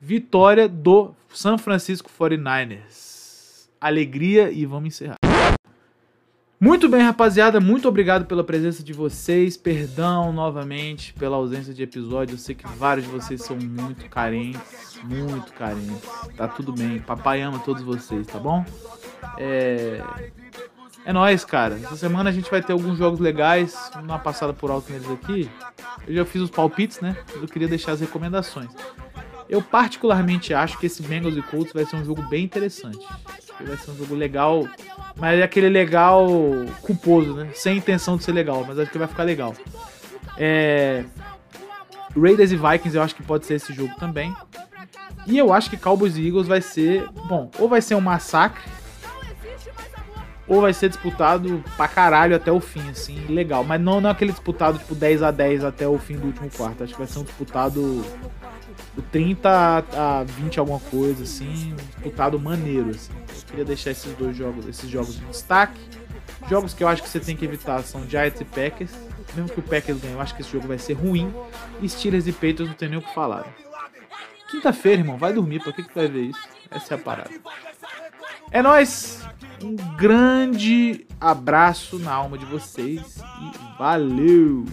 vitória do San Francisco 49ers. Alegria e vamos encerrar. Muito bem, rapaziada, muito obrigado pela presença de vocês. Perdão novamente pela ausência de episódio. Eu sei que vários de vocês são muito carentes, muito carentes. Tá tudo bem. Papai ama todos vocês, tá bom? É é nóis, cara. Essa semana a gente vai ter alguns jogos legais. Uma passada por alto neles aqui. Eu já fiz os palpites, né? Eu queria deixar as recomendações. Eu particularmente acho que esse Bengals e Colts vai ser um jogo bem interessante. Vai ser um jogo legal, mas é aquele legal culposo, né? Sem intenção de ser legal, mas acho que vai ficar legal. É... Raiders e Vikings eu acho que pode ser esse jogo também. E eu acho que Cowboys e Eagles vai ser, bom, ou vai ser um massacre ou vai ser disputado pra caralho até o fim, assim, legal. Mas não, não é aquele disputado tipo 10 a 10 até o fim do último quarto. Acho que vai ser um disputado 30 a 20 alguma coisa, assim, um disputado maneiro, assim. Eu queria deixar esses dois jogos, esses jogos em destaque. Jogos que eu acho que você tem que evitar são Giants e Packers. Mesmo que o Packers ganhe, eu acho que esse jogo vai ser ruim. E Steelers e Patriots não tem nem o que falar. Quinta-feira, irmão, vai dormir, pra que, que tu vai ver isso? Essa é a parada. É nóis! Um grande abraço na alma de vocês e valeu!